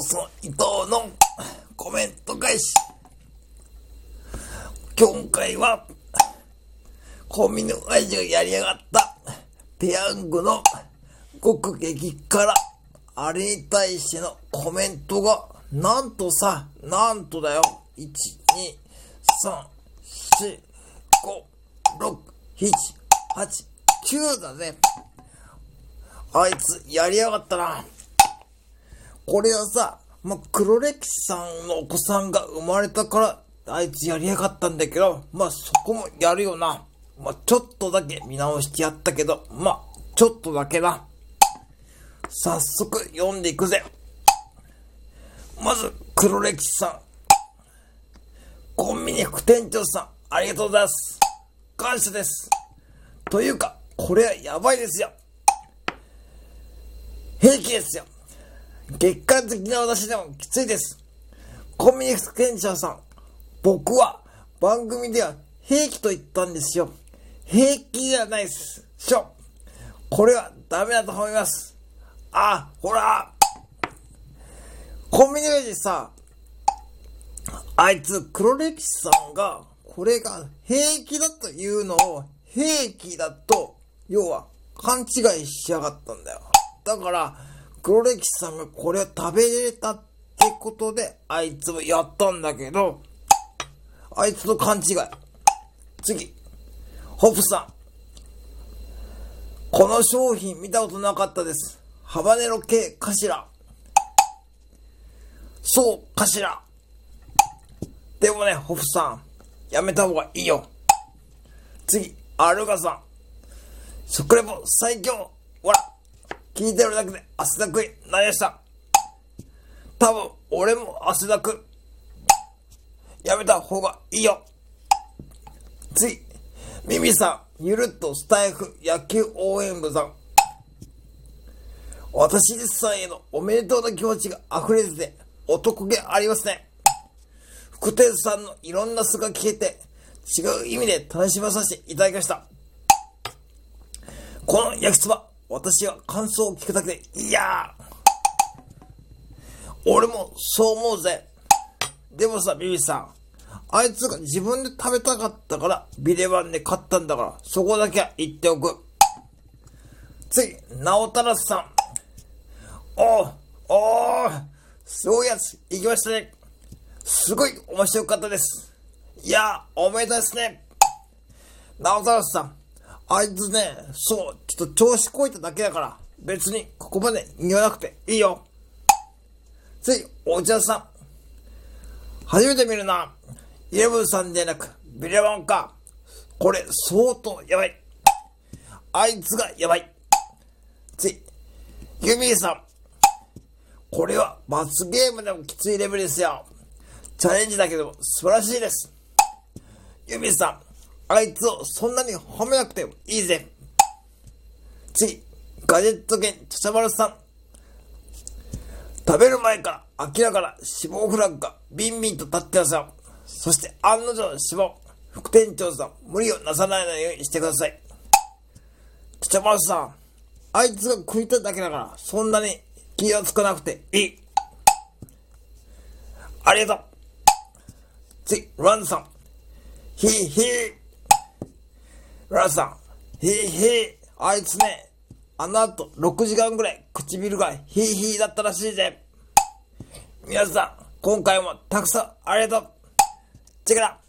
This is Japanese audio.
ボスの伊藤のコメント返し。今回は、コンビニ親父がやりやがったペヤングの極激辛。あれに対してのコメントが、なんとさ、なんとだよ。1、2、3、4、5、6、7、8、9だぜ。あいつ、やりやがったな。これはさ、まあ、黒歴史さんのお子さんが生まれたから、あいつやりやがったんだけど、まあ、そこもやるよな。まあ、ちょっとだけ見直してやったけど、まあ、ちょっとだけな。早速読んでいくぜ。まず、黒歴史さん。コンビニ副店長さん、ありがとうございます。感謝です。というか、これはやばいですよ。平気ですよ。月間的な私でもきついです。コンビニ副店長さん、僕は番組では平気と言ったんですよ。平気じゃないです。しょ。これはダメだと思います。あ、ほら。コンビニ親父さ、あいつ黒歴史さんが、これが平気だというのを平気だと、要は勘違いしやがったんだよ。だから、黒歴史さんがこれを食べれたってことで、あいつもやったんだけど、あいつの勘違い。次。ホプさん。この商品見たことなかったです。ハバネロ系かしら。そうかしら。でもね、ホフさん、やめた方がいいよ。次、アルガさん。食レポ最強。ほら。聞いてるだけで汗だくになりました。多分、俺も汗だく。やめた方がいいよ。次、ミミさん、ゆるっとスタイフ野球応援部さん。私実さんへのおめでとうな気持ちが溢れてて、男気ありますね。福天さんのいろんな素が聞けて、違う意味で楽しまさせていただきました。この焼きそば、私は感想を聞くだけで、いや俺もそう思うぜ。でもさ、ビビさん。あいつが自分で食べたかったから、ビレバンで買ったんだから、そこだけは言っておく。次、直太郎さん。おー、おー、すごいやつ、行きましたね。すごい面白かったです。いやー、おめでとうですね。直太郎さん。あいつね、そう、ちょっと調子こいただけだから、別にここまで言わなくていいよ。次、お茶さん。初めて見るな。イレブンさんでなく、ビレバンか。これ、相当やばい。あいつがやばい。次、ユミーさん。これは罰ゲームでもきついレベルですよ。チャレンジだけども素晴らしいです。ユミさん。あいつをそんなに褒めなくてもいいぜ。次、ガジェット犬、ちゃちゃまるさん。食べる前から明らかな死亡フラッグがビンビンと立ってますよ。そして案の定死亡。副店長さん、無理をなさないようにしてください。ちゃちゃまるさん、あいつが食いただけだから、そんなに気がつかなくていい。ありがとう。次、ランさん。ひーひー。ラさん、ヒーヒー、あいつね、あの後6時間ぐらい唇がヒーヒーだったらしいぜ。皆さん、今回もたくさんありがとう。チェケラ